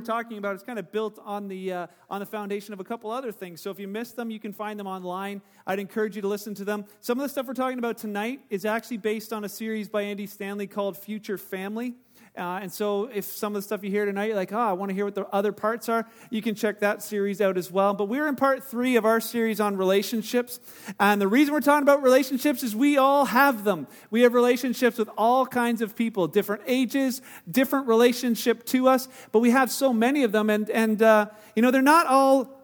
we're talking about is kind of built on the, uh, on the foundation of a couple other things. So if you missed them, you can find them online. I'd encourage you to listen to them. Some of the stuff we're talking about tonight is actually based on a series by Andy Stanley called Future Family. Uh, and so, if some of the stuff you hear tonight, you're like, oh, I want to hear what the other parts are, you can check that series out as well. But we're in part three of our series on relationships. And the reason we're talking about relationships is we all have them. We have relationships with all kinds of people, different ages, different relationship to us, but we have so many of them. And, and uh, you know, they're not all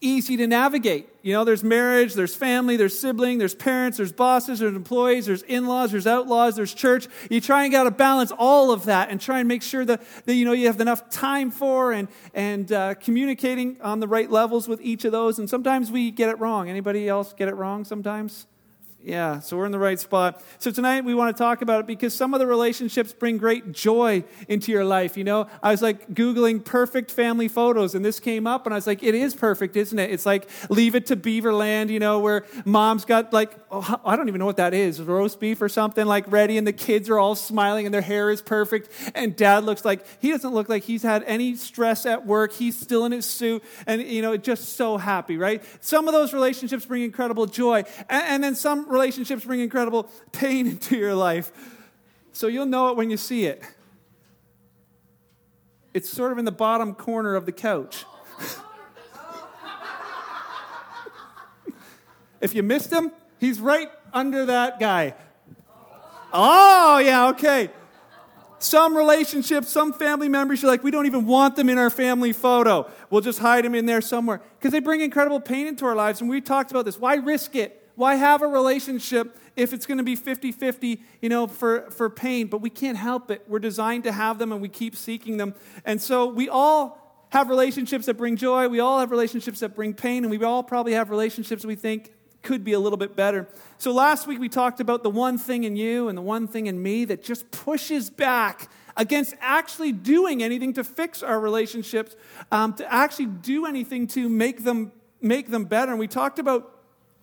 easy to navigate. You know, there's marriage, there's family, there's sibling, there's parents, there's bosses, there's employees, there's in-laws, there's outlaws, there's church. You try and got to balance all of that and try and make sure that, that you know you have enough time for and and uh, communicating on the right levels with each of those. And sometimes we get it wrong. Anybody else get it wrong sometimes? Yeah, so we're in the right spot. So tonight we want to talk about it because some of the relationships bring great joy into your life. You know, I was like Googling perfect family photos and this came up and I was like, it is perfect, isn't it? It's like leave it to Beaverland, you know, where mom's got like, oh, I don't even know what that is, roast beef or something like ready and the kids are all smiling and their hair is perfect and dad looks like, he doesn't look like he's had any stress at work. He's still in his suit and, you know, just so happy, right? Some of those relationships bring incredible joy. and, and then some relationships bring incredible pain into your life. So you'll know it when you see it. It's sort of in the bottom corner of the couch. if you missed him, he's right under that guy. Oh, yeah, okay. Some relationships, some family members, you're like, we don't even want them in our family photo. We'll just hide them in there somewhere. Because they bring incredible pain into our lives. And we talked about this. Why risk it? Why have a relationship if it's going to be 50 50, you know, for, for pain? But we can't help it. We're designed to have them and we keep seeking them. And so we all have relationships that bring joy. We all have relationships that bring pain. And we all probably have relationships we think could be a little bit better. So last week we talked about the one thing in you and the one thing in me that just pushes back against actually doing anything to fix our relationships, um, to actually do anything to make them make them better. And we talked about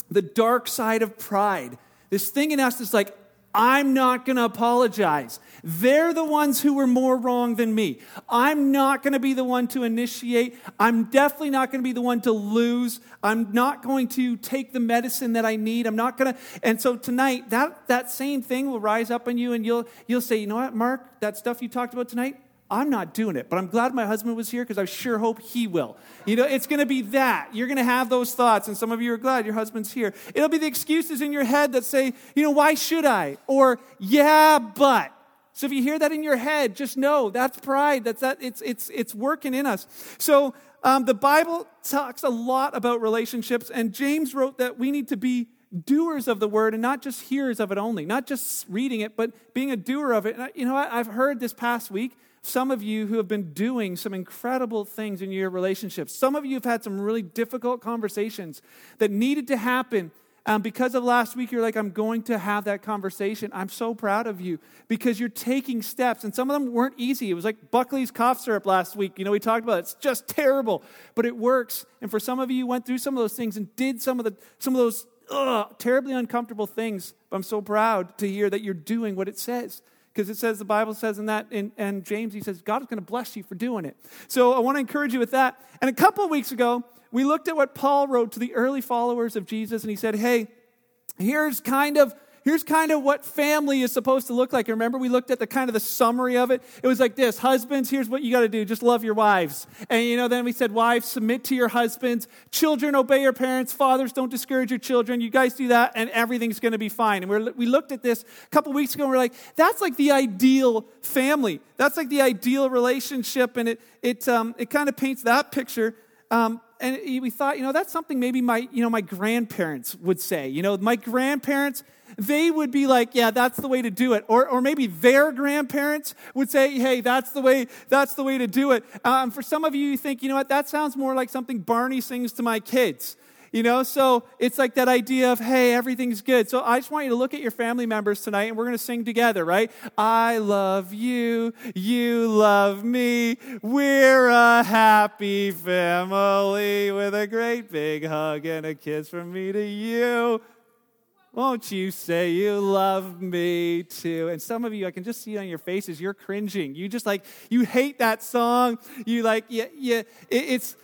the dark side of pride. This thing in us that's like, I'm not going to apologize. They're the ones who were more wrong than me. I'm not going to be the one to initiate. I'm definitely not going to be the one to lose. I'm not going to take the medicine that I need. I'm not going to. And so tonight, that, that same thing will rise up in you, and you'll, you'll say, You know what, Mark, that stuff you talked about tonight, I'm not doing it, but I'm glad my husband was here because I sure hope he will. You know, it's going to be that. You're going to have those thoughts, and some of you are glad your husband's here. It'll be the excuses in your head that say, you know, why should I? Or, yeah, but. So if you hear that in your head, just know that's pride. That's that. It's it's it's working in us. So um, the Bible talks a lot about relationships, and James wrote that we need to be doers of the word and not just hearers of it only, not just reading it, but being a doer of it. And, you know, I've heard this past week some of you who have been doing some incredible things in your relationships. Some of you have had some really difficult conversations that needed to happen. Um, because of last week, you're like, I'm going to have that conversation. I'm so proud of you because you're taking steps. And some of them weren't easy. It was like Buckley's cough syrup last week. You know, we talked about it. It's just terrible, but it works. And for some of you, you went through some of those things and did some of, the, some of those ugh, terribly uncomfortable things. But I'm so proud to hear that you're doing what it says because it says the Bible says in that, and James, he says, God is going to bless you for doing it. So I want to encourage you with that. And a couple of weeks ago, we looked at what Paul wrote to the early followers of Jesus, and he said, Hey, here's kind of here's kind of what family is supposed to look like. Remember, we looked at the kind of the summary of it. It was like this Husbands, here's what you got to do just love your wives. And, you know, then we said, Wives, submit to your husbands. Children, obey your parents. Fathers, don't discourage your children. You guys do that, and everything's going to be fine. And we're, we looked at this a couple weeks ago, and we're like, That's like the ideal family. That's like the ideal relationship. And it, it, um, it kind of paints that picture. Um, and we thought, you know, that's something maybe my, you know, my grandparents would say. You know, my grandparents, they would be like, yeah, that's the way to do it. Or, or maybe their grandparents would say, hey, that's the way, that's the way to do it. Um, for some of you, you think, you know what, that sounds more like something Barney sings to my kids. You know, so it's like that idea of, hey, everything's good. So I just want you to look at your family members tonight and we're going to sing together, right? I love you. You love me. We're a happy family with a great big hug and a kiss from me to you. Won't you say you love me too? And some of you, I can just see on your faces, you're cringing. You just like, you hate that song. You like, yeah, yeah, it, it's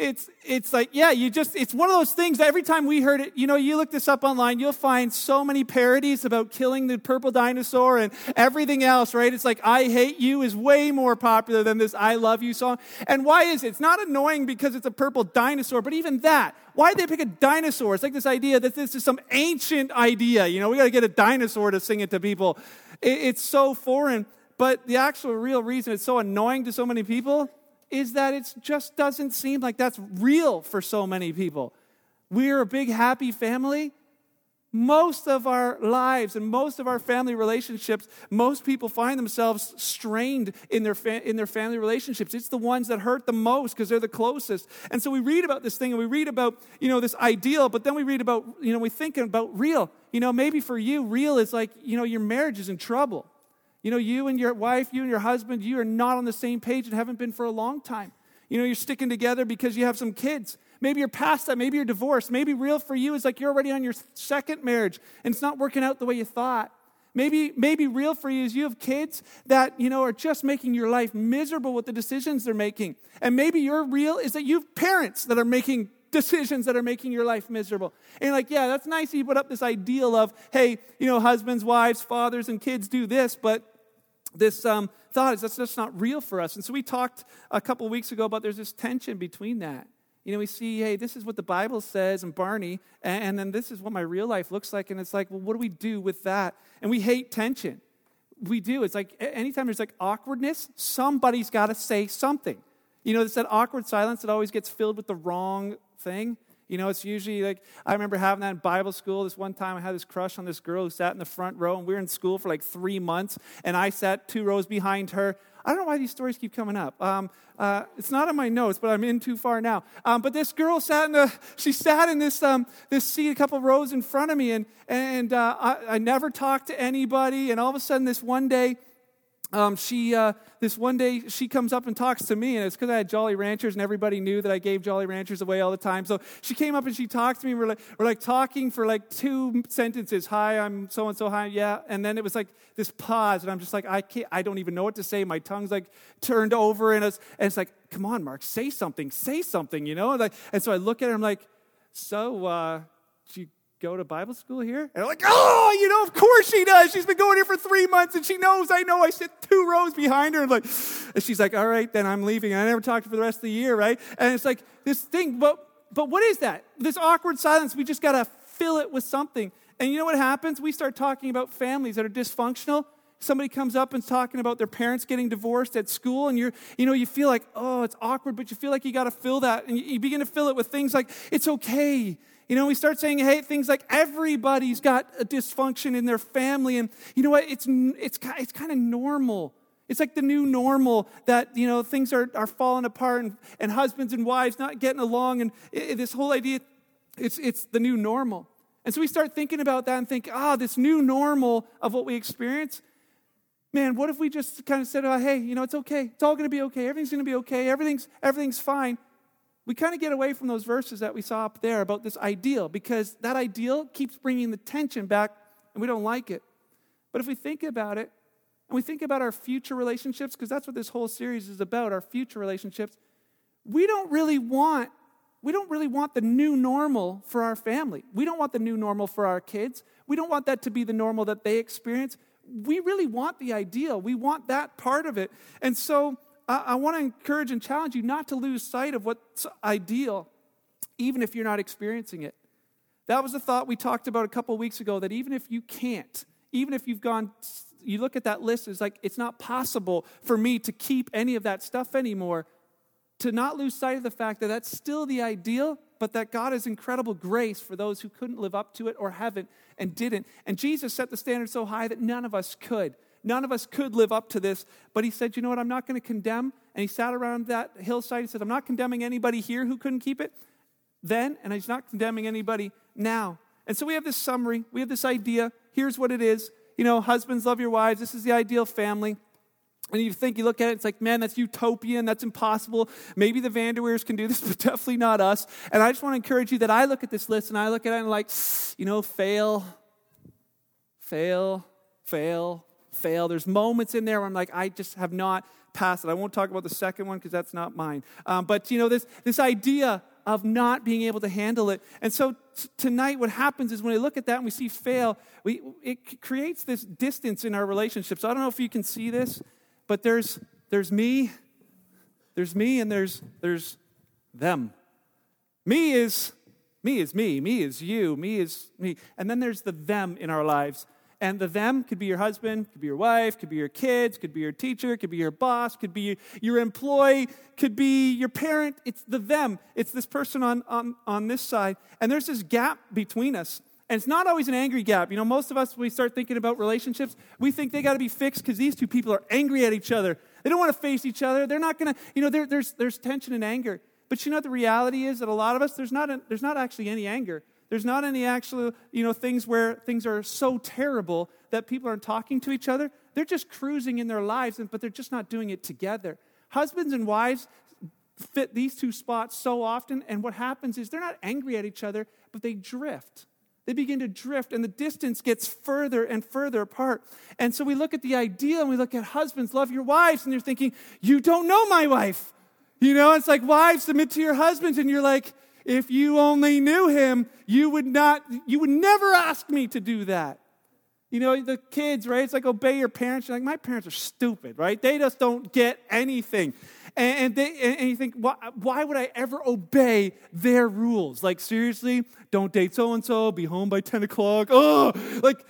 it's it's like yeah you just it's one of those things that every time we heard it you know you look this up online you'll find so many parodies about killing the purple dinosaur and everything else right? It's like i hate you is way more popular than this i love you song. And why is it? It's not annoying because it's a purple dinosaur but even that why did they pick a dinosaur? It's like this idea that this is some ancient idea you know we got to get a dinosaur to sing it to people. It, it's so foreign but the actual real reason it's so annoying to so many people is that it just doesn't seem like that's real for so many people. We're a big, happy family. Most of our lives and most of our family relationships, most people find themselves strained in their, fa- in their family relationships. It's the ones that hurt the most because they're the closest. And so we read about this thing and we read about, you know, this ideal, but then we read about, you know, we think about real. You know, maybe for you, real is like, you know, your marriage is in trouble. You know, you and your wife, you and your husband, you are not on the same page and haven't been for a long time. You know, you're sticking together because you have some kids. Maybe you're past that. Maybe you're divorced. Maybe real for you is like you're already on your second marriage and it's not working out the way you thought. Maybe, maybe real for you is you have kids that, you know, are just making your life miserable with the decisions they're making. And maybe your real is that you have parents that are making decisions that are making your life miserable. And you're like, yeah, that's nice. You put up this ideal of, hey, you know, husbands, wives, fathers, and kids do this, but this um, thought is that's just not real for us. And so we talked a couple weeks ago about there's this tension between that. You know, we see, hey, this is what the Bible says, and Barney, and then this is what my real life looks like. And it's like, well, what do we do with that? And we hate tension. We do. It's like anytime there's like awkwardness, somebody's got to say something. You know, it's that awkward silence that always gets filled with the wrong thing. You know, it's usually like, I remember having that in Bible school. This one time I had this crush on this girl who sat in the front row, and we were in school for like three months, and I sat two rows behind her. I don't know why these stories keep coming up. Um, uh, it's not in my notes, but I'm in too far now. Um, but this girl sat in the, she sat in this, um, this seat a couple rows in front of me, and, and uh, I, I never talked to anybody. And all of a sudden, this one day, um, she uh, this one day she comes up and talks to me and it's because i had jolly ranchers and everybody knew that i gave jolly ranchers away all the time. So she came up and she talks to me and we're like, we're like talking for like two sentences. Hi i'm so and so hi yeah. And then it was like this pause and i'm just like i can't i don't even know what to say. My tongue's like turned over and it's, and it's like come on mark say something say something you know? And, like, and so i look at her i'm like so uh, she go to Bible school here? And I'm like, oh, you know, of course she does. She's been going here for three months and she knows I know I sit two rows behind her. And like, and she's like, all right, then I'm leaving. And I never talked to her for the rest of the year, right? And it's like this thing, but but what is that? This awkward silence, we just gotta fill it with something. And you know what happens? We start talking about families that are dysfunctional. Somebody comes up and's talking about their parents getting divorced at school, and you're, you know, you feel like, oh, it's awkward, but you feel like you got to fill that, and you begin to fill it with things like, it's okay, you know, we start saying, hey, things like everybody's got a dysfunction in their family. And you know what? It's, it's, it's kind of normal. It's like the new normal that, you know, things are, are falling apart and, and husbands and wives not getting along. And it, this whole idea, it's, it's the new normal. And so we start thinking about that and think, ah, oh, this new normal of what we experience. Man, what if we just kind of said, oh, hey, you know, it's okay. It's all going to be okay. Everything's going to be okay. Everything's, everything's fine we kind of get away from those verses that we saw up there about this ideal because that ideal keeps bringing the tension back and we don't like it. But if we think about it and we think about our future relationships, because that's what this whole series is about our future relationships, we don't really want we don't really want the new normal for our family. We don't want the new normal for our kids. We don't want that to be the normal that they experience. We really want the ideal. We want that part of it. And so I, I want to encourage and challenge you not to lose sight of what's ideal, even if you're not experiencing it. That was a thought we talked about a couple weeks ago that even if you can't, even if you've gone, you look at that list, it's like, it's not possible for me to keep any of that stuff anymore. To not lose sight of the fact that that's still the ideal, but that God has incredible grace for those who couldn't live up to it or haven't and didn't. And Jesus set the standard so high that none of us could. None of us could live up to this, but he said, You know what? I'm not going to condemn. And he sat around that hillside. He said, I'm not condemning anybody here who couldn't keep it then, and he's not condemning anybody now. And so we have this summary, we have this idea. Here's what it is. You know, husbands love your wives. This is the ideal family. And you think, you look at it, it's like, man, that's utopian. That's impossible. Maybe the Vanderweers can do this, but definitely not us. And I just want to encourage you that I look at this list and I look at it and I'm like, you know, fail, fail, fail, fail. There's moments in there where I'm like, I just have not passed it. I won't talk about the second one because that's not mine. Um, but you know, this this idea of not being able to handle it. And so t- tonight, what happens is when we look at that and we see fail, we, it creates this distance in our relationships. I don't know if you can see this, but there's, there's me, there's me, and there's, there's them. Me is me is me, me is you, me is me. And then there's the them in our lives. And the them could be your husband, could be your wife, could be your kids, could be your teacher, could be your boss, could be your employee, could be your parent. It's the them. It's this person on, on, on this side. And there's this gap between us. And it's not always an angry gap. You know, most of us, we start thinking about relationships, we think they got to be fixed because these two people are angry at each other. They don't want to face each other. They're not going to, you know, there's, there's tension and anger. But you know the reality is that a lot of us, there's not, a, there's not actually any anger. There's not any actual, you know, things where things are so terrible that people aren't talking to each other. They're just cruising in their lives, but they're just not doing it together. Husbands and wives fit these two spots so often, and what happens is they're not angry at each other, but they drift. They begin to drift, and the distance gets further and further apart. And so we look at the ideal and we look at husbands, love your wives, and you're thinking, You don't know my wife. You know, it's like, wives, submit to your husbands, and you're like, if you only knew him, you would not, you would never ask me to do that. You know, the kids, right? It's like obey your parents. You're like, my parents are stupid, right? They just don't get anything. And, they, and you think, why, why would I ever obey their rules? Like, seriously, don't date so and so, be home by 10 o'clock. Oh, like,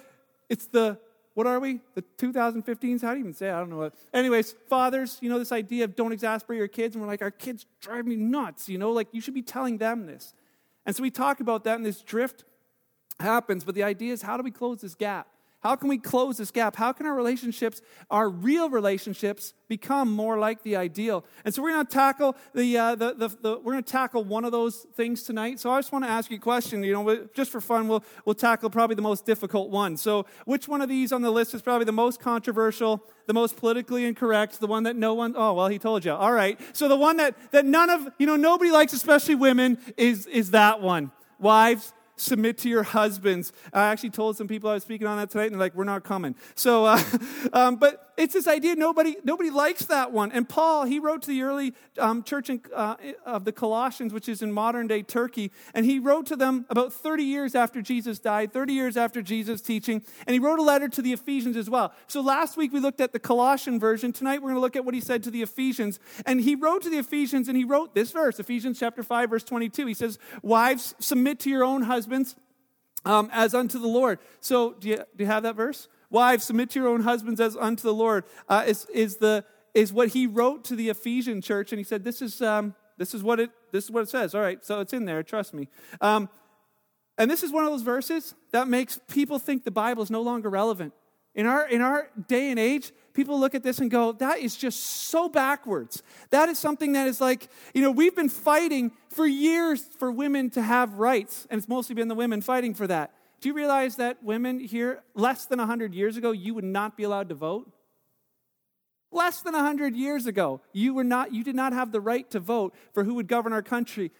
it's the what are we? The 2015s? How do you even say it? I don't know what. Anyways, fathers, you know, this idea of don't exasperate your kids. And we're like, our kids drive me nuts, you know, like you should be telling them this. And so we talk about that, and this drift happens. But the idea is how do we close this gap? How can we close this gap? How can our relationships, our real relationships, become more like the ideal? And so we're going to tackle the, uh, the, the, the, we're going to tackle one of those things tonight. So I just want to ask you a question. You know, just for fun, we'll we'll tackle probably the most difficult one. So which one of these on the list is probably the most controversial, the most politically incorrect, the one that no one? Oh well, he told you. All right. So the one that that none of you know nobody likes, especially women, is is that one. Wives, submit to your husbands. I actually told some people I was speaking on that tonight, and they're like, we're not coming. So, uh, um, but it's this idea nobody, nobody likes that one. And Paul, he wrote to the early um, church in, uh, of the Colossians, which is in modern day Turkey, and he wrote to them about 30 years after Jesus died, 30 years after Jesus' teaching, and he wrote a letter to the Ephesians as well. So last week we looked at the Colossian version. Tonight we're going to look at what he said to the Ephesians. And he wrote to the Ephesians, and he wrote this verse, Ephesians chapter 5, verse 22. He says, Wives, submit to your own husbands um, as unto the Lord. So do you, do you have that verse? Wives, submit to your own husbands as unto the Lord, uh, is, is, the, is what he wrote to the Ephesian church. And he said, this is, um, this, is what it, this is what it says. All right, so it's in there, trust me. Um, and this is one of those verses that makes people think the Bible is no longer relevant. In our, in our day and age, people look at this and go, that is just so backwards. That is something that is like, you know, we've been fighting for years for women to have rights, and it's mostly been the women fighting for that. Do you realize that women here, less than 100 years ago, you would not be allowed to vote? Less than 100 years ago, you, were not, you did not have the right to vote for who would govern our country.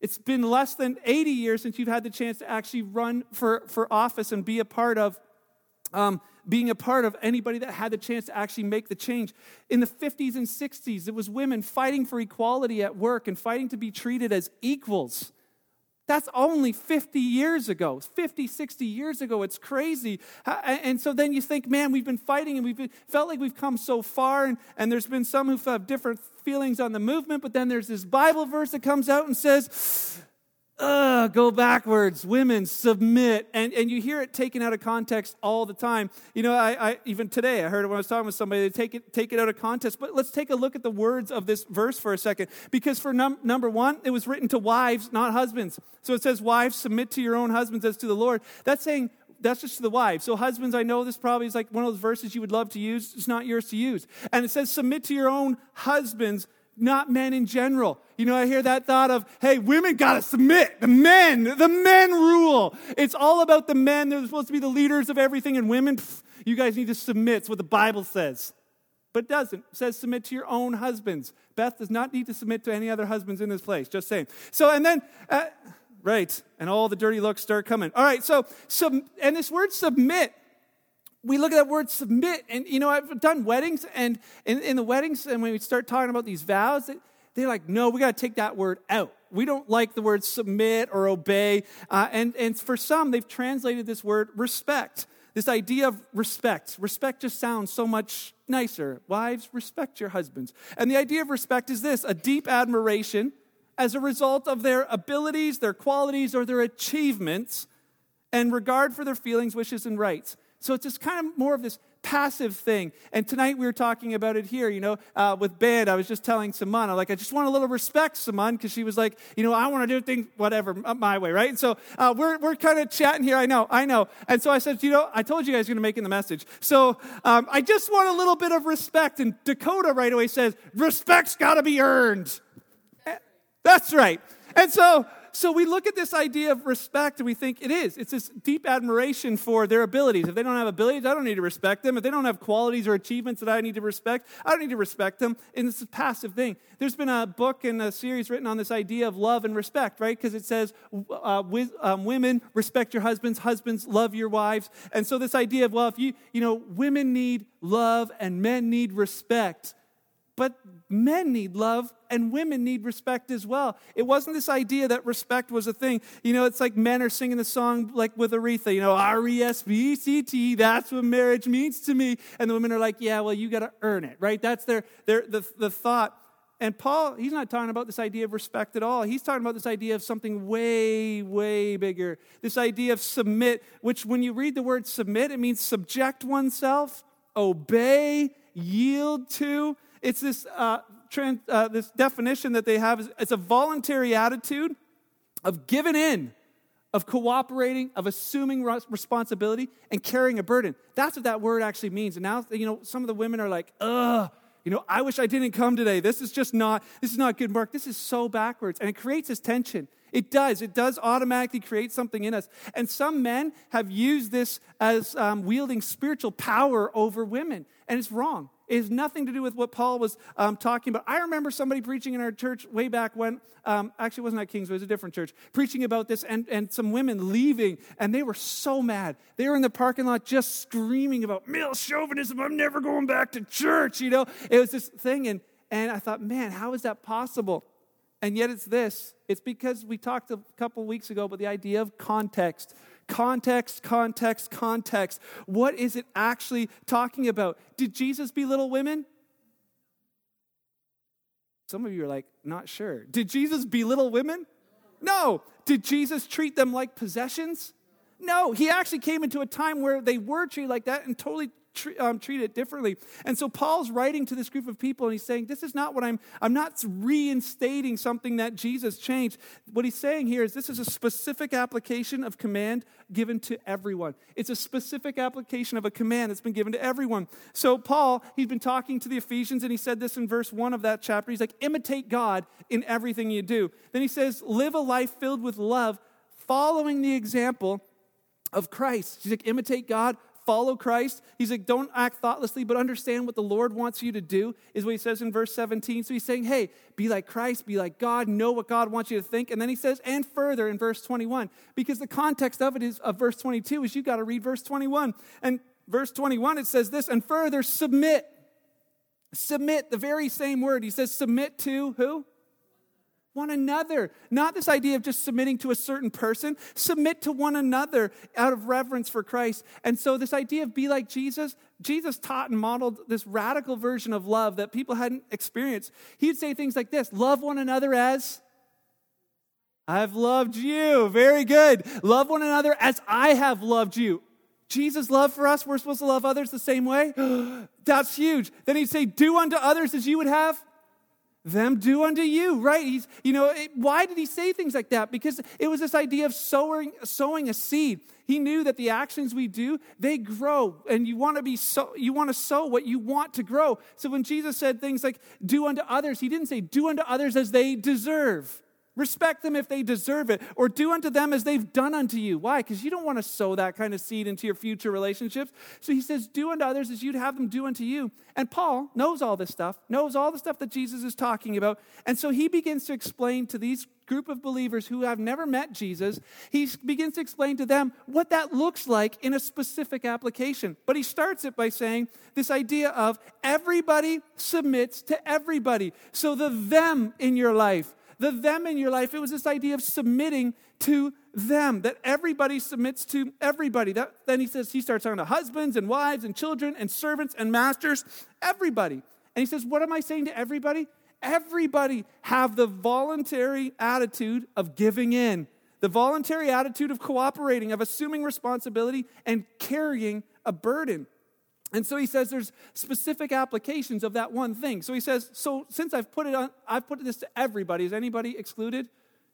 It's been less than 80 years since you've had the chance to actually run for, for office and be a part of um, being a part of anybody that had the chance to actually make the change. In the 50s and 60s, it was women fighting for equality at work and fighting to be treated as equals. That's only 50 years ago, 50, 60 years ago. It's crazy. And so then you think, man, we've been fighting and we've been, felt like we've come so far. And, and there's been some who have different feelings on the movement, but then there's this Bible verse that comes out and says, Ugh, go backwards. Women, submit. And, and you hear it taken out of context all the time. You know, I, I even today, I heard it when I was talking with somebody, they take it, take it out of context. But let's take a look at the words of this verse for a second. Because for num- number one, it was written to wives, not husbands. So it says, Wives, submit to your own husbands as to the Lord. That's saying, that's just to the wives. So, husbands, I know this probably is like one of those verses you would love to use. It's not yours to use. And it says, Submit to your own husbands not men in general. You know, I hear that thought of, hey, women gotta submit. The men, the men rule. It's all about the men. They're supposed to be the leaders of everything, and women, pff, you guys need to submit. It's what the Bible says. But it doesn't. It says submit to your own husbands. Beth does not need to submit to any other husbands in this place. Just saying. So, and then, uh, right, and all the dirty looks start coming. All right, so, sub, and this word submit we look at that word submit, and you know, I've done weddings, and in, the weddings, and when we start talking about these vows, they're like, no, we got to take that word out. We don't like the word submit or obey. Uh, and, and for some, they've translated this word respect. This idea of respect. Respect just sounds so much nicer. Wives, respect your husbands. And the idea of respect is this a deep admiration as a result of their abilities, their qualities, or their achievements, and regard for their feelings, wishes, and rights. So it's just kind of more of this passive thing. And tonight we were talking about it here, you know, uh, with band. I was just telling Simon, I'm like, I just want a little respect, Simon, because she was like, you know, I want to do things whatever, my way, right? And so uh, we're, we're kind of chatting here. I know, I know. And so I said, you know, I told you guys going to make in the message. So um, I just want a little bit of respect. And Dakota right away says, respect's got to be earned. That's right. And so so we look at this idea of respect and we think it is. It's this deep admiration for their abilities. If they don't have abilities, I don't need to respect them. If they don't have qualities or achievements that I need to respect, I don't need to respect them. And it's a passive thing. There's been a book and a series written on this idea of love and respect, right? Because it says uh, with, um, women respect your husbands, husbands love your wives. And so this idea of, well, if you, you know, women need love and men need respect. But men need love and women need respect as well. It wasn't this idea that respect was a thing. You know, it's like men are singing the song like with Aretha, you know, R E S B E C T, that's what marriage means to me. And the women are like, yeah, well, you got to earn it, right? That's their, their the, the thought. And Paul, he's not talking about this idea of respect at all. He's talking about this idea of something way, way bigger. This idea of submit, which when you read the word submit, it means subject oneself, obey, yield to. It's this, uh, trans, uh, this definition that they have. Is, it's a voluntary attitude of giving in, of cooperating, of assuming responsibility, and carrying a burden. That's what that word actually means. And now, you know, some of the women are like, ugh, you know, I wish I didn't come today. This is just not, this is not good work. This is so backwards. And it creates this tension. It does. It does automatically create something in us. And some men have used this as um, wielding spiritual power over women. And it's wrong. Has nothing to do with what Paul was um, talking about. I remember somebody preaching in our church way back when, um, actually, wasn't at Kingsway, it was a different church, preaching about this, and, and some women leaving, and they were so mad. They were in the parking lot just screaming about male chauvinism. I'm never going back to church. You know, it was this thing. And, and I thought, man, how is that possible? And yet it's this it's because we talked a couple weeks ago about the idea of context. Context, context, context. What is it actually talking about? Did Jesus belittle women? Some of you are like, not sure. Did Jesus belittle women? No. Did Jesus treat them like possessions? No. He actually came into a time where they were treated like that and totally um, treat it differently. And so Paul's writing to this group of people and he's saying, This is not what I'm, I'm not reinstating something that Jesus changed. What he's saying here is this is a specific application of command given to everyone. It's a specific application of a command that's been given to everyone. So Paul, he's been talking to the Ephesians and he said this in verse one of that chapter. He's like, Imitate God in everything you do. Then he says, Live a life filled with love, following the example of Christ. He's like, imitate God, follow Christ. He's like, don't act thoughtlessly, but understand what the Lord wants you to do, is what he says in verse 17. So he's saying, hey, be like Christ, be like God, know what God wants you to think. And then he says, and further in verse 21, because the context of it is of verse 22 is you got to read verse 21. And verse 21, it says this, and further, submit. Submit, the very same word. He says, submit to who? One another. Not this idea of just submitting to a certain person. Submit to one another out of reverence for Christ. And so, this idea of be like Jesus, Jesus taught and modeled this radical version of love that people hadn't experienced. He'd say things like this Love one another as I've loved you. Very good. Love one another as I have loved you. Jesus' love for us, we're supposed to love others the same way. That's huge. Then he'd say, Do unto others as you would have them do unto you, right? He's, you know, it, why did he say things like that? Because it was this idea of sowing, sowing a seed. He knew that the actions we do, they grow, and you want to be so, you want to sow what you want to grow. So when Jesus said things like "do unto others," he didn't say "do unto others as they deserve." Respect them if they deserve it, or do unto them as they've done unto you. Why? Because you don't want to sow that kind of seed into your future relationships. So he says, Do unto others as you'd have them do unto you. And Paul knows all this stuff, knows all the stuff that Jesus is talking about. And so he begins to explain to these group of believers who have never met Jesus, he begins to explain to them what that looks like in a specific application. But he starts it by saying this idea of everybody submits to everybody. So the them in your life, the them in your life, it was this idea of submitting to them, that everybody submits to everybody. That, then he says, he starts talking to husbands and wives and children and servants and masters, everybody. And he says, What am I saying to everybody? Everybody have the voluntary attitude of giving in, the voluntary attitude of cooperating, of assuming responsibility and carrying a burden. And so he says there's specific applications of that one thing. So he says, so since I've put it on, I've put this to everybody. Is anybody excluded?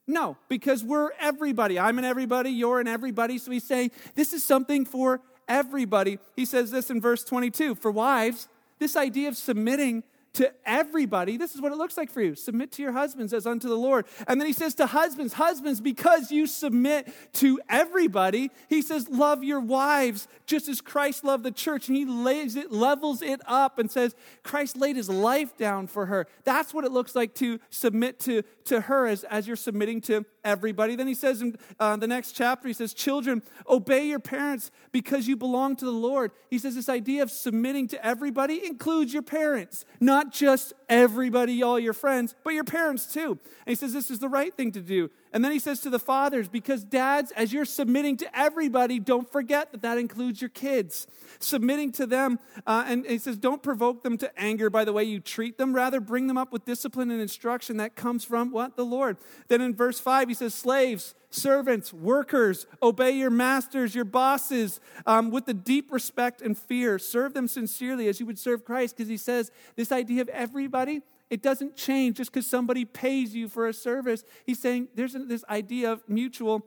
No, because we're everybody. I'm an everybody, you're an everybody. So he's saying this is something for everybody. He says this in verse 22 for wives, this idea of submitting to everybody. This is what it looks like for you. Submit to your husbands as unto the Lord. And then he says to husbands, husbands, because you submit to everybody, he says, love your wives just as Christ loved the church. And he lays it, levels it up and says, Christ laid his life down for her. That's what it looks like to submit to, to her as, as you're submitting to everybody. Then he says in uh, the next chapter, he says, Children, obey your parents because you belong to the Lord. He says this idea of submitting to everybody includes your parents, not just everybody, all your friends, but your parents too. And he says this is the right thing to do. And then he says to the fathers, because dads, as you're submitting to everybody, don't forget that that includes your kids. Submitting to them, uh, and he says, don't provoke them to anger by the way you treat them. Rather, bring them up with discipline and instruction that comes from what? The Lord. Then in verse 5, he says, slaves, servants, workers, obey your masters, your bosses, um, with the deep respect and fear. Serve them sincerely as you would serve Christ, because he says this idea of everybody it doesn't change just because somebody pays you for a service. He's saying there's this idea of mutual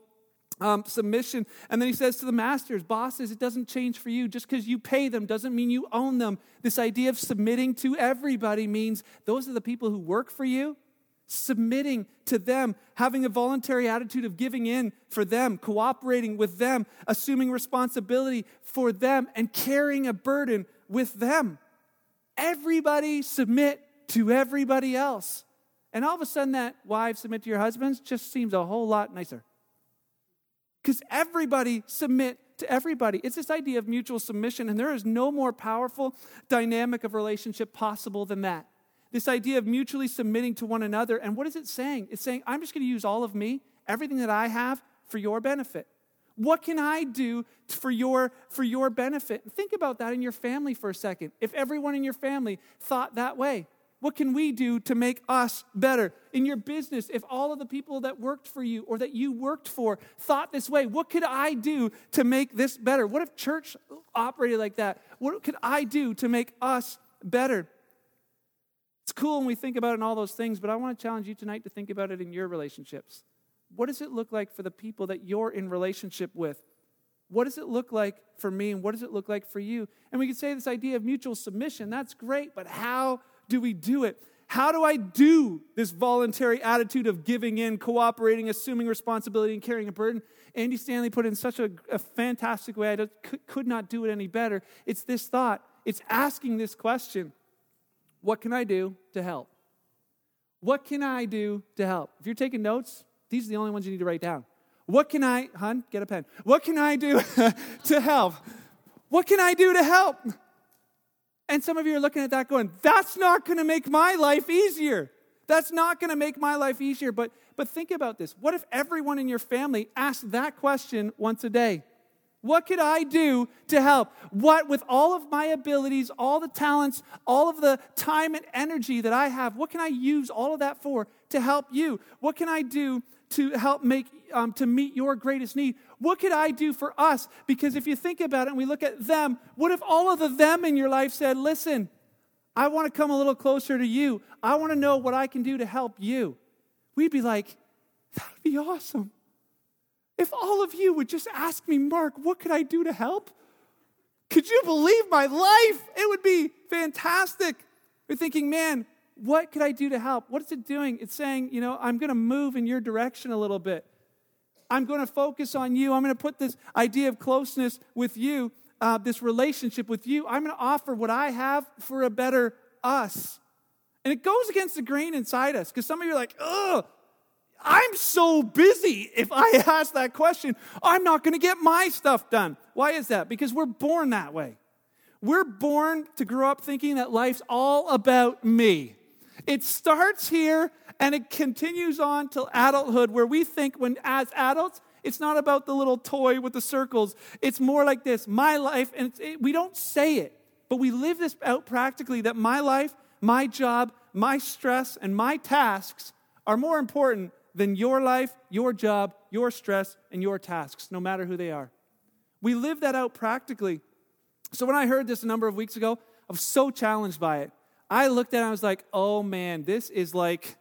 um, submission. And then he says to the masters, bosses, it doesn't change for you. Just because you pay them doesn't mean you own them. This idea of submitting to everybody means those are the people who work for you. Submitting to them, having a voluntary attitude of giving in for them, cooperating with them, assuming responsibility for them, and carrying a burden with them. Everybody submit to everybody else. And all of a sudden, that wives submit to your husbands just seems a whole lot nicer. Because everybody submit to everybody. It's this idea of mutual submission, and there is no more powerful dynamic of relationship possible than that. This idea of mutually submitting to one another. And what is it saying? It's saying, I'm just going to use all of me, everything that I have, for your benefit. What can I do for your, for your benefit? Think about that in your family for a second. If everyone in your family thought that way, what can we do to make us better? In your business, if all of the people that worked for you or that you worked for thought this way, what could I do to make this better? What if church operated like that? What could I do to make us better? It's cool when we think about it and all those things, but I want to challenge you tonight to think about it in your relationships. What does it look like for the people that you're in relationship with? What does it look like for me and what does it look like for you? And we could say this idea of mutual submission, that's great, but how do we do it? How do I do this voluntary attitude of giving in, cooperating, assuming responsibility, and carrying a burden? Andy Stanley put it in such a, a fantastic way. I could, could not do it any better. It's this thought, it's asking this question What can I do to help? What can I do to help? If you're taking notes, these are the only ones you need to write down. What can I, hun, get a pen. What can I do to help? What can I do to help? And some of you are looking at that going, that's not going to make my life easier. That's not going to make my life easier. But, but think about this. What if everyone in your family asked that question once a day? What could I do to help? What, with all of my abilities, all the talents, all of the time and energy that I have, what can I use all of that for to help you? What can I do to help make um, to meet your greatest need. What could i do for us? Because if you think about it and we look at them what if all of the them in your life said listen i want to come a little closer to you. I want to know what i can do to help you. We'd be like that would be awesome. If all of you would just ask me mark what could i do to help? Could you believe my life? It would be fantastic. We're thinking man what could I do to help? What is it doing? It's saying, you know, I'm going to move in your direction a little bit. I'm going to focus on you. I'm going to put this idea of closeness with you, uh, this relationship with you. I'm going to offer what I have for a better us. And it goes against the grain inside us because some of you are like, ugh, I'm so busy. If I ask that question, I'm not going to get my stuff done. Why is that? Because we're born that way. We're born to grow up thinking that life's all about me. It starts here and it continues on till adulthood, where we think when as adults, it's not about the little toy with the circles. It's more like this my life, and it, we don't say it, but we live this out practically that my life, my job, my stress, and my tasks are more important than your life, your job, your stress, and your tasks, no matter who they are. We live that out practically. So when I heard this a number of weeks ago, I was so challenged by it. I looked at it and I was like, oh man, this is like,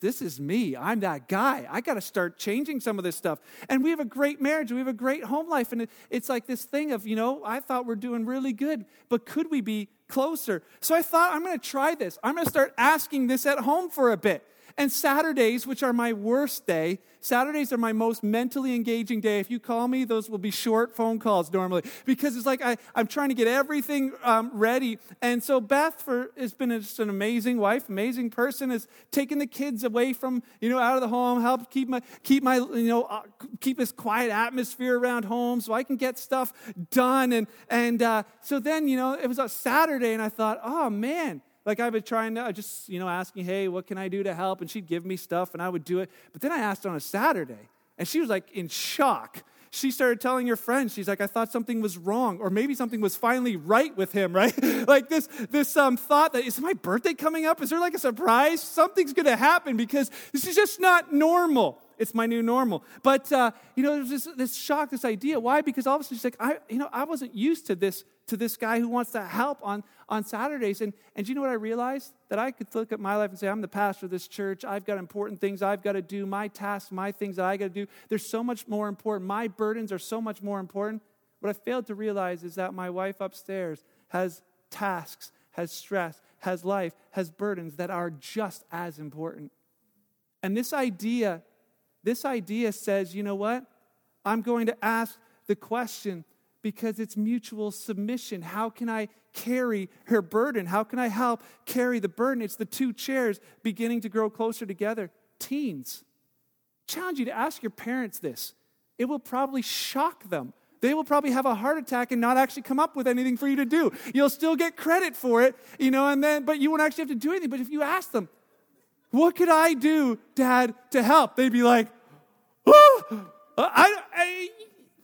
this is me. I'm that guy. I got to start changing some of this stuff. And we have a great marriage. We have a great home life. And it's like this thing of, you know, I thought we're doing really good, but could we be closer? So I thought, I'm going to try this. I'm going to start asking this at home for a bit. And Saturdays, which are my worst day, Saturdays are my most mentally engaging day. If you call me, those will be short phone calls normally because it's like I, I'm trying to get everything um, ready. And so Beth for, has been just an amazing wife, amazing person, has taken the kids away from, you know, out of the home, helped keep my, keep my, you know, uh, keep this quiet atmosphere around home so I can get stuff done. And, and uh, so then, you know, it was a Saturday and I thought, oh man, like I've been trying to just, you know, asking, hey, what can I do to help? And she'd give me stuff and I would do it. But then I asked on a Saturday and she was like in shock. She started telling her friends, she's like, I thought something was wrong, or maybe something was finally right with him, right? like this, this um, thought that is my birthday coming up? Is there like a surprise? Something's gonna happen because this is just not normal it's my new normal. But uh, you know, there's this, this shock, this idea. Why? Because all of a sudden she's like, I, you know, I wasn't used to this to this guy who wants to help on on Saturdays. And and you know what I realized? That I could look at my life and say, I'm the pastor of this church. I've got important things I've got to do. My tasks, my things that I got to do. They're so much more important. My burdens are so much more important. What I failed to realize is that my wife upstairs has tasks, has stress, has life, has burdens that are just as important. And this idea this idea says, you know what? I'm going to ask the question because it's mutual submission. How can I carry her burden? How can I help carry the burden? It's the two chairs beginning to grow closer together. Teens, challenge you to ask your parents this. It will probably shock them. They will probably have a heart attack and not actually come up with anything for you to do. You'll still get credit for it, you know, and then but you won't actually have to do anything. But if you ask them, what could I do, Dad, to help? They'd be like, I, I,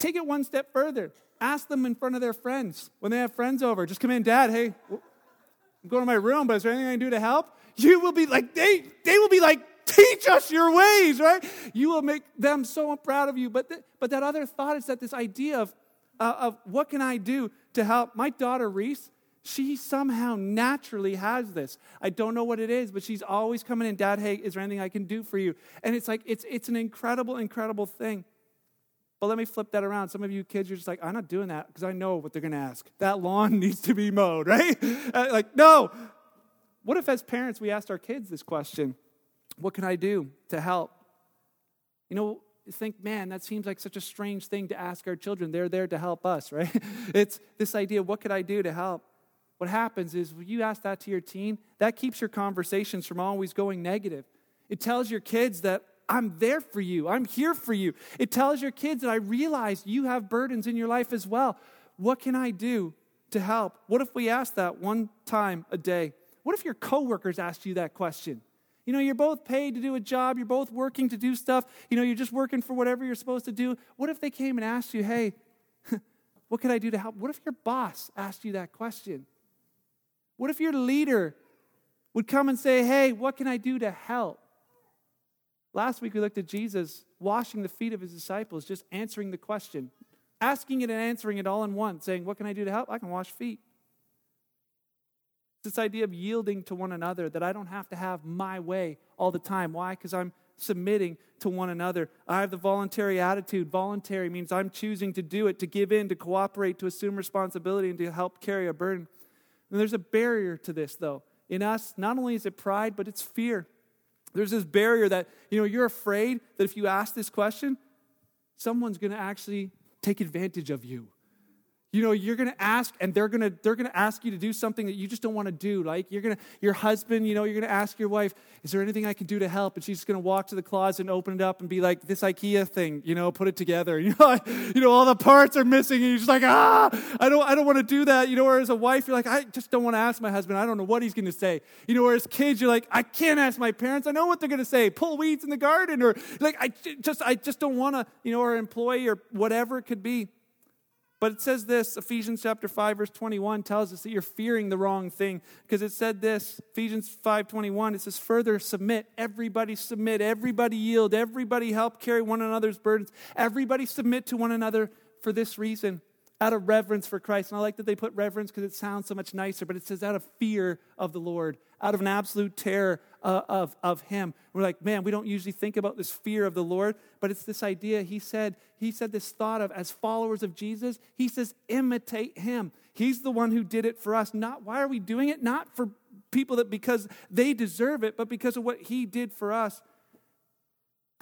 take it one step further. Ask them in front of their friends when they have friends over. Just come in, Dad. Hey, I'm going to my room, but is there anything I can do to help? You will be like they. They will be like, teach us your ways, right? You will make them so proud of you. But th- but that other thought is that this idea of uh, of what can I do to help my daughter Reese she somehow naturally has this. I don't know what it is, but she's always coming in, Dad, hey, is there anything I can do for you? And it's like, it's, it's an incredible, incredible thing. But let me flip that around. Some of you kids you're just like, I'm not doing that because I know what they're going to ask. That lawn needs to be mowed, right? Uh, like, no. What if, as parents, we asked our kids this question What can I do to help? You know, think, man, that seems like such a strange thing to ask our children. They're there to help us, right? it's this idea what could I do to help? what happens is when you ask that to your teen, that keeps your conversations from always going negative. It tells your kids that I'm there for you, I'm here for you. It tells your kids that I realize you have burdens in your life as well. What can I do to help? What if we ask that one time a day? What if your coworkers asked you that question? You know, you're both paid to do a job, you're both working to do stuff, you know, you're just working for whatever you're supposed to do. What if they came and asked you, hey, what can I do to help? What if your boss asked you that question? What if your leader would come and say, Hey, what can I do to help? Last week we looked at Jesus washing the feet of his disciples, just answering the question, asking it and answering it all in one, saying, What can I do to help? I can wash feet. This idea of yielding to one another, that I don't have to have my way all the time. Why? Because I'm submitting to one another. I have the voluntary attitude. Voluntary means I'm choosing to do it, to give in, to cooperate, to assume responsibility, and to help carry a burden. And there's a barrier to this, though. in us, not only is it pride, but it's fear. There's this barrier that, you know, you're afraid that if you ask this question, someone's going to actually take advantage of you you know you're going to ask and they're going to they're going to ask you to do something that you just don't want to do. Like you're going to your husband you know you're going to ask your wife is there anything i can do to help? And she's just going to walk to the closet and open it up and be like this ikea thing you know put it together. You know you know all the parts are missing and you're just like ah i don't i don't want to do that. You know or as a wife you're like i just don't want to ask my husband. I don't know what he's going to say. You know or as kids you're like i can't ask my parents. I know what they're going to say. Pull weeds in the garden or like i just i just don't want to you know or employee or whatever it could be but it says this, Ephesians chapter 5 verse 21 tells us that you're fearing the wrong thing because it said this, Ephesians 5:21 it says further submit, everybody submit, everybody yield, everybody help carry one another's burdens. Everybody submit to one another for this reason out of reverence for Christ. And I like that they put reverence because it sounds so much nicer, but it says out of fear of the Lord, out of an absolute terror uh, of, of Him. We're like, man, we don't usually think about this fear of the Lord, but it's this idea. He said, He said this thought of as followers of Jesus, He says, imitate Him. He's the one who did it for us. Not why are we doing it? Not for people that because they deserve it, but because of what He did for us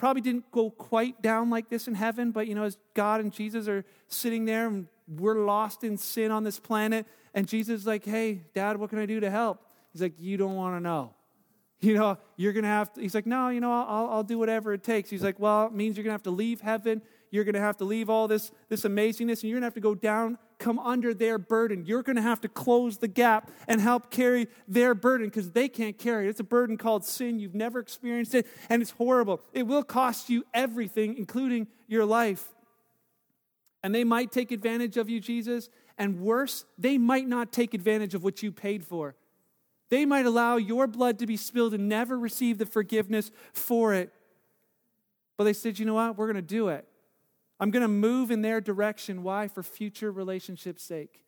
probably didn't go quite down like this in heaven, but you know, as God and Jesus are sitting there and we're lost in sin on this planet. And Jesus is like, hey, dad, what can I do to help? He's like, you don't want to know. You know, you're going to have to, he's like, no, you know, I'll, I'll do whatever it takes. He's like, well, it means you're going to have to leave heaven. You're going to have to leave all this, this amazingness, and you're going to have to go down, come under their burden. You're going to have to close the gap and help carry their burden because they can't carry it. It's a burden called sin. You've never experienced it, and it's horrible. It will cost you everything, including your life. And they might take advantage of you, Jesus. And worse, they might not take advantage of what you paid for. They might allow your blood to be spilled and never receive the forgiveness for it. But they said, you know what? We're going to do it. I'm going to move in their direction. Why? For future relationships' sake.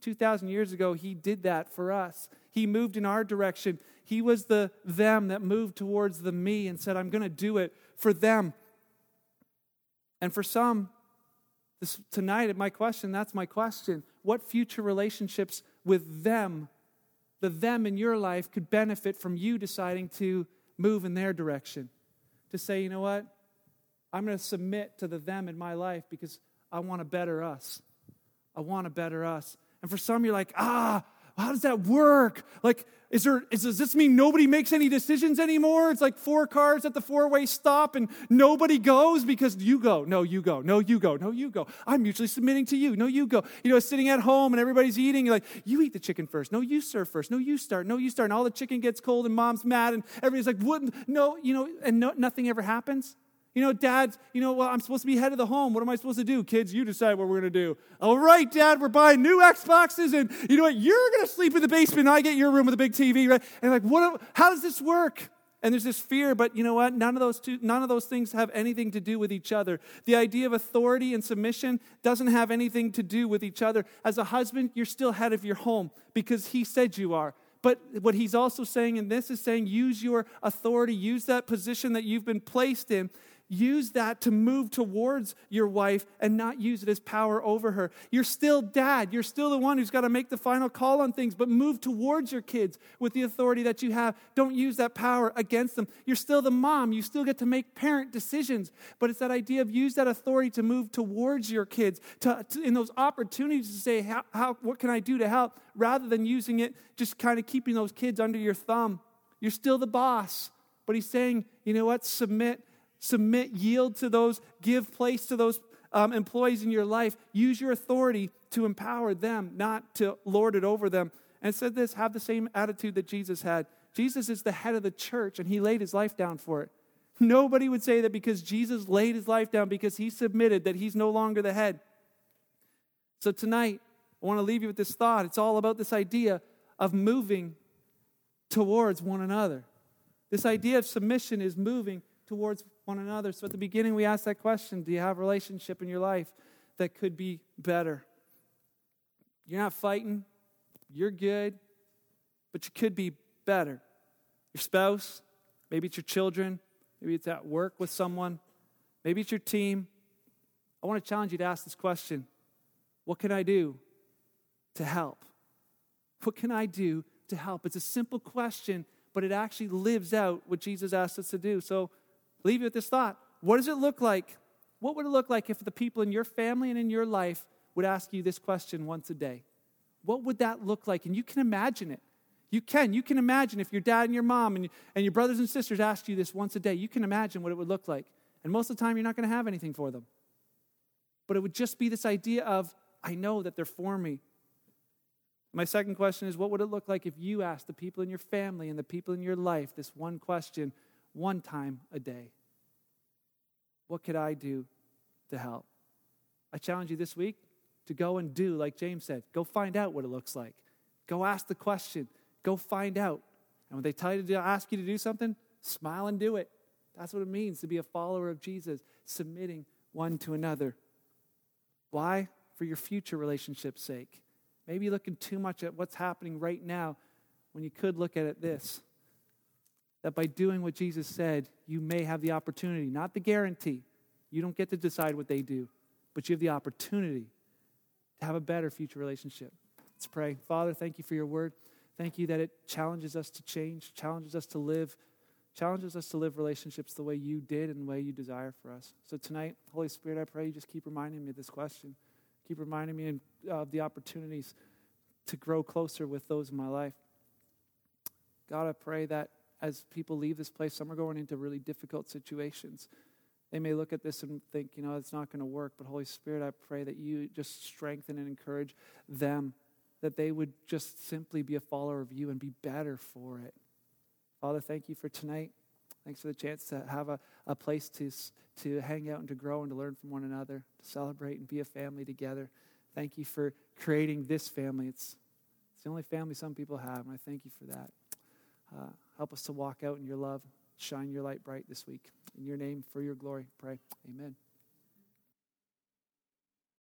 2,000 years ago, he did that for us. He moved in our direction. He was the them that moved towards the me and said, I'm going to do it for them. And for some, this, tonight, my question, that's my question. What future relationships with them, the them in your life, could benefit from you deciding to move in their direction? To say, you know what? I'm going to submit to the them in my life because I want to better us. I want to better us. And for some, you're like, ah, how does that work? Like, is there, is, does this mean nobody makes any decisions anymore? It's like four cars at the four way stop and nobody goes because you go. No, you go. No, you go. No, you go. I'm mutually submitting to you. No, you go. You know, sitting at home and everybody's eating. You're like, you eat the chicken first. No, you serve first. No, you start. No, you start. And all the chicken gets cold and mom's mad and everybody's like, what? No, you know, and no, nothing ever happens. You know, dads, you know, well, I'm supposed to be head of the home. What am I supposed to do? Kids, you decide what we're going to do. All right, dad, we're buying new Xboxes, and you know what? You're going to sleep in the basement, I get your room with a big TV, right? And like, what, how does this work? And there's this fear, but you know what? None of those two, none of those things have anything to do with each other. The idea of authority and submission doesn't have anything to do with each other. As a husband, you're still head of your home because he said you are. But what he's also saying in this is saying use your authority, use that position that you've been placed in use that to move towards your wife and not use it as power over her. You're still dad. You're still the one who's got to make the final call on things, but move towards your kids with the authority that you have. Don't use that power against them. You're still the mom. You still get to make parent decisions, but it's that idea of use that authority to move towards your kids, to, to in those opportunities to say, how, how, what can I do to help, rather than using it just kind of keeping those kids under your thumb. You're still the boss. But he's saying, you know what? Submit submit, yield to those, give place to those um, employees in your life. Use your authority to empower them, not to lord it over them. And said this have the same attitude that Jesus had. Jesus is the head of the church, and he laid his life down for it. Nobody would say that because Jesus laid his life down because he submitted, that he's no longer the head. So tonight, I want to leave you with this thought. It's all about this idea of moving towards one another. This idea of submission is moving towards one another. So at the beginning, we asked that question Do you have a relationship in your life that could be better? You're not fighting, you're good, but you could be better. Your spouse, maybe it's your children, maybe it's at work with someone, maybe it's your team. I want to challenge you to ask this question What can I do to help? What can I do to help? It's a simple question, but it actually lives out what Jesus asked us to do. So leave you with this thought. What does it look like? What would it look like if the people in your family and in your life would ask you this question once a day? What would that look like? And you can imagine it. You can. You can imagine if your dad and your mom and, and your brothers and sisters asked you this once a day, you can imagine what it would look like. And most of the time, you're not going to have anything for them. But it would just be this idea of, I know that they're for me. My second question is what would it look like if you asked the people in your family and the people in your life this one question one time a day? What could I do to help? I challenge you this week to go and do, like James said, go find out what it looks like. Go ask the question. Go find out. And when they tell you to ask you to do something, smile and do it. That's what it means to be a follower of Jesus, submitting one to another. Why? For your future relationship's sake. Maybe you're looking too much at what's happening right now when you could look at it this that by doing what Jesus said, you may have the opportunity, not the guarantee. You don't get to decide what they do, but you have the opportunity to have a better future relationship. Let's pray. Father, thank you for your word. Thank you that it challenges us to change, challenges us to live, challenges us to live relationships the way you did and the way you desire for us. So tonight, Holy Spirit, I pray you just keep reminding me of this question. Keep reminding me of the opportunities to grow closer with those in my life. God, I pray that as people leave this place, some are going into really difficult situations. They may look at this and think, you know, it's not going to work. But Holy Spirit, I pray that you just strengthen and encourage them, that they would just simply be a follower of you and be better for it. Father, thank you for tonight. Thanks for the chance to have a, a place to, to hang out and to grow and to learn from one another, to celebrate and be a family together. Thank you for creating this family. It's, it's the only family some people have, and I thank you for that. Uh, help us to walk out in your love, shine your light bright this week. In your name, for your glory, pray. Amen.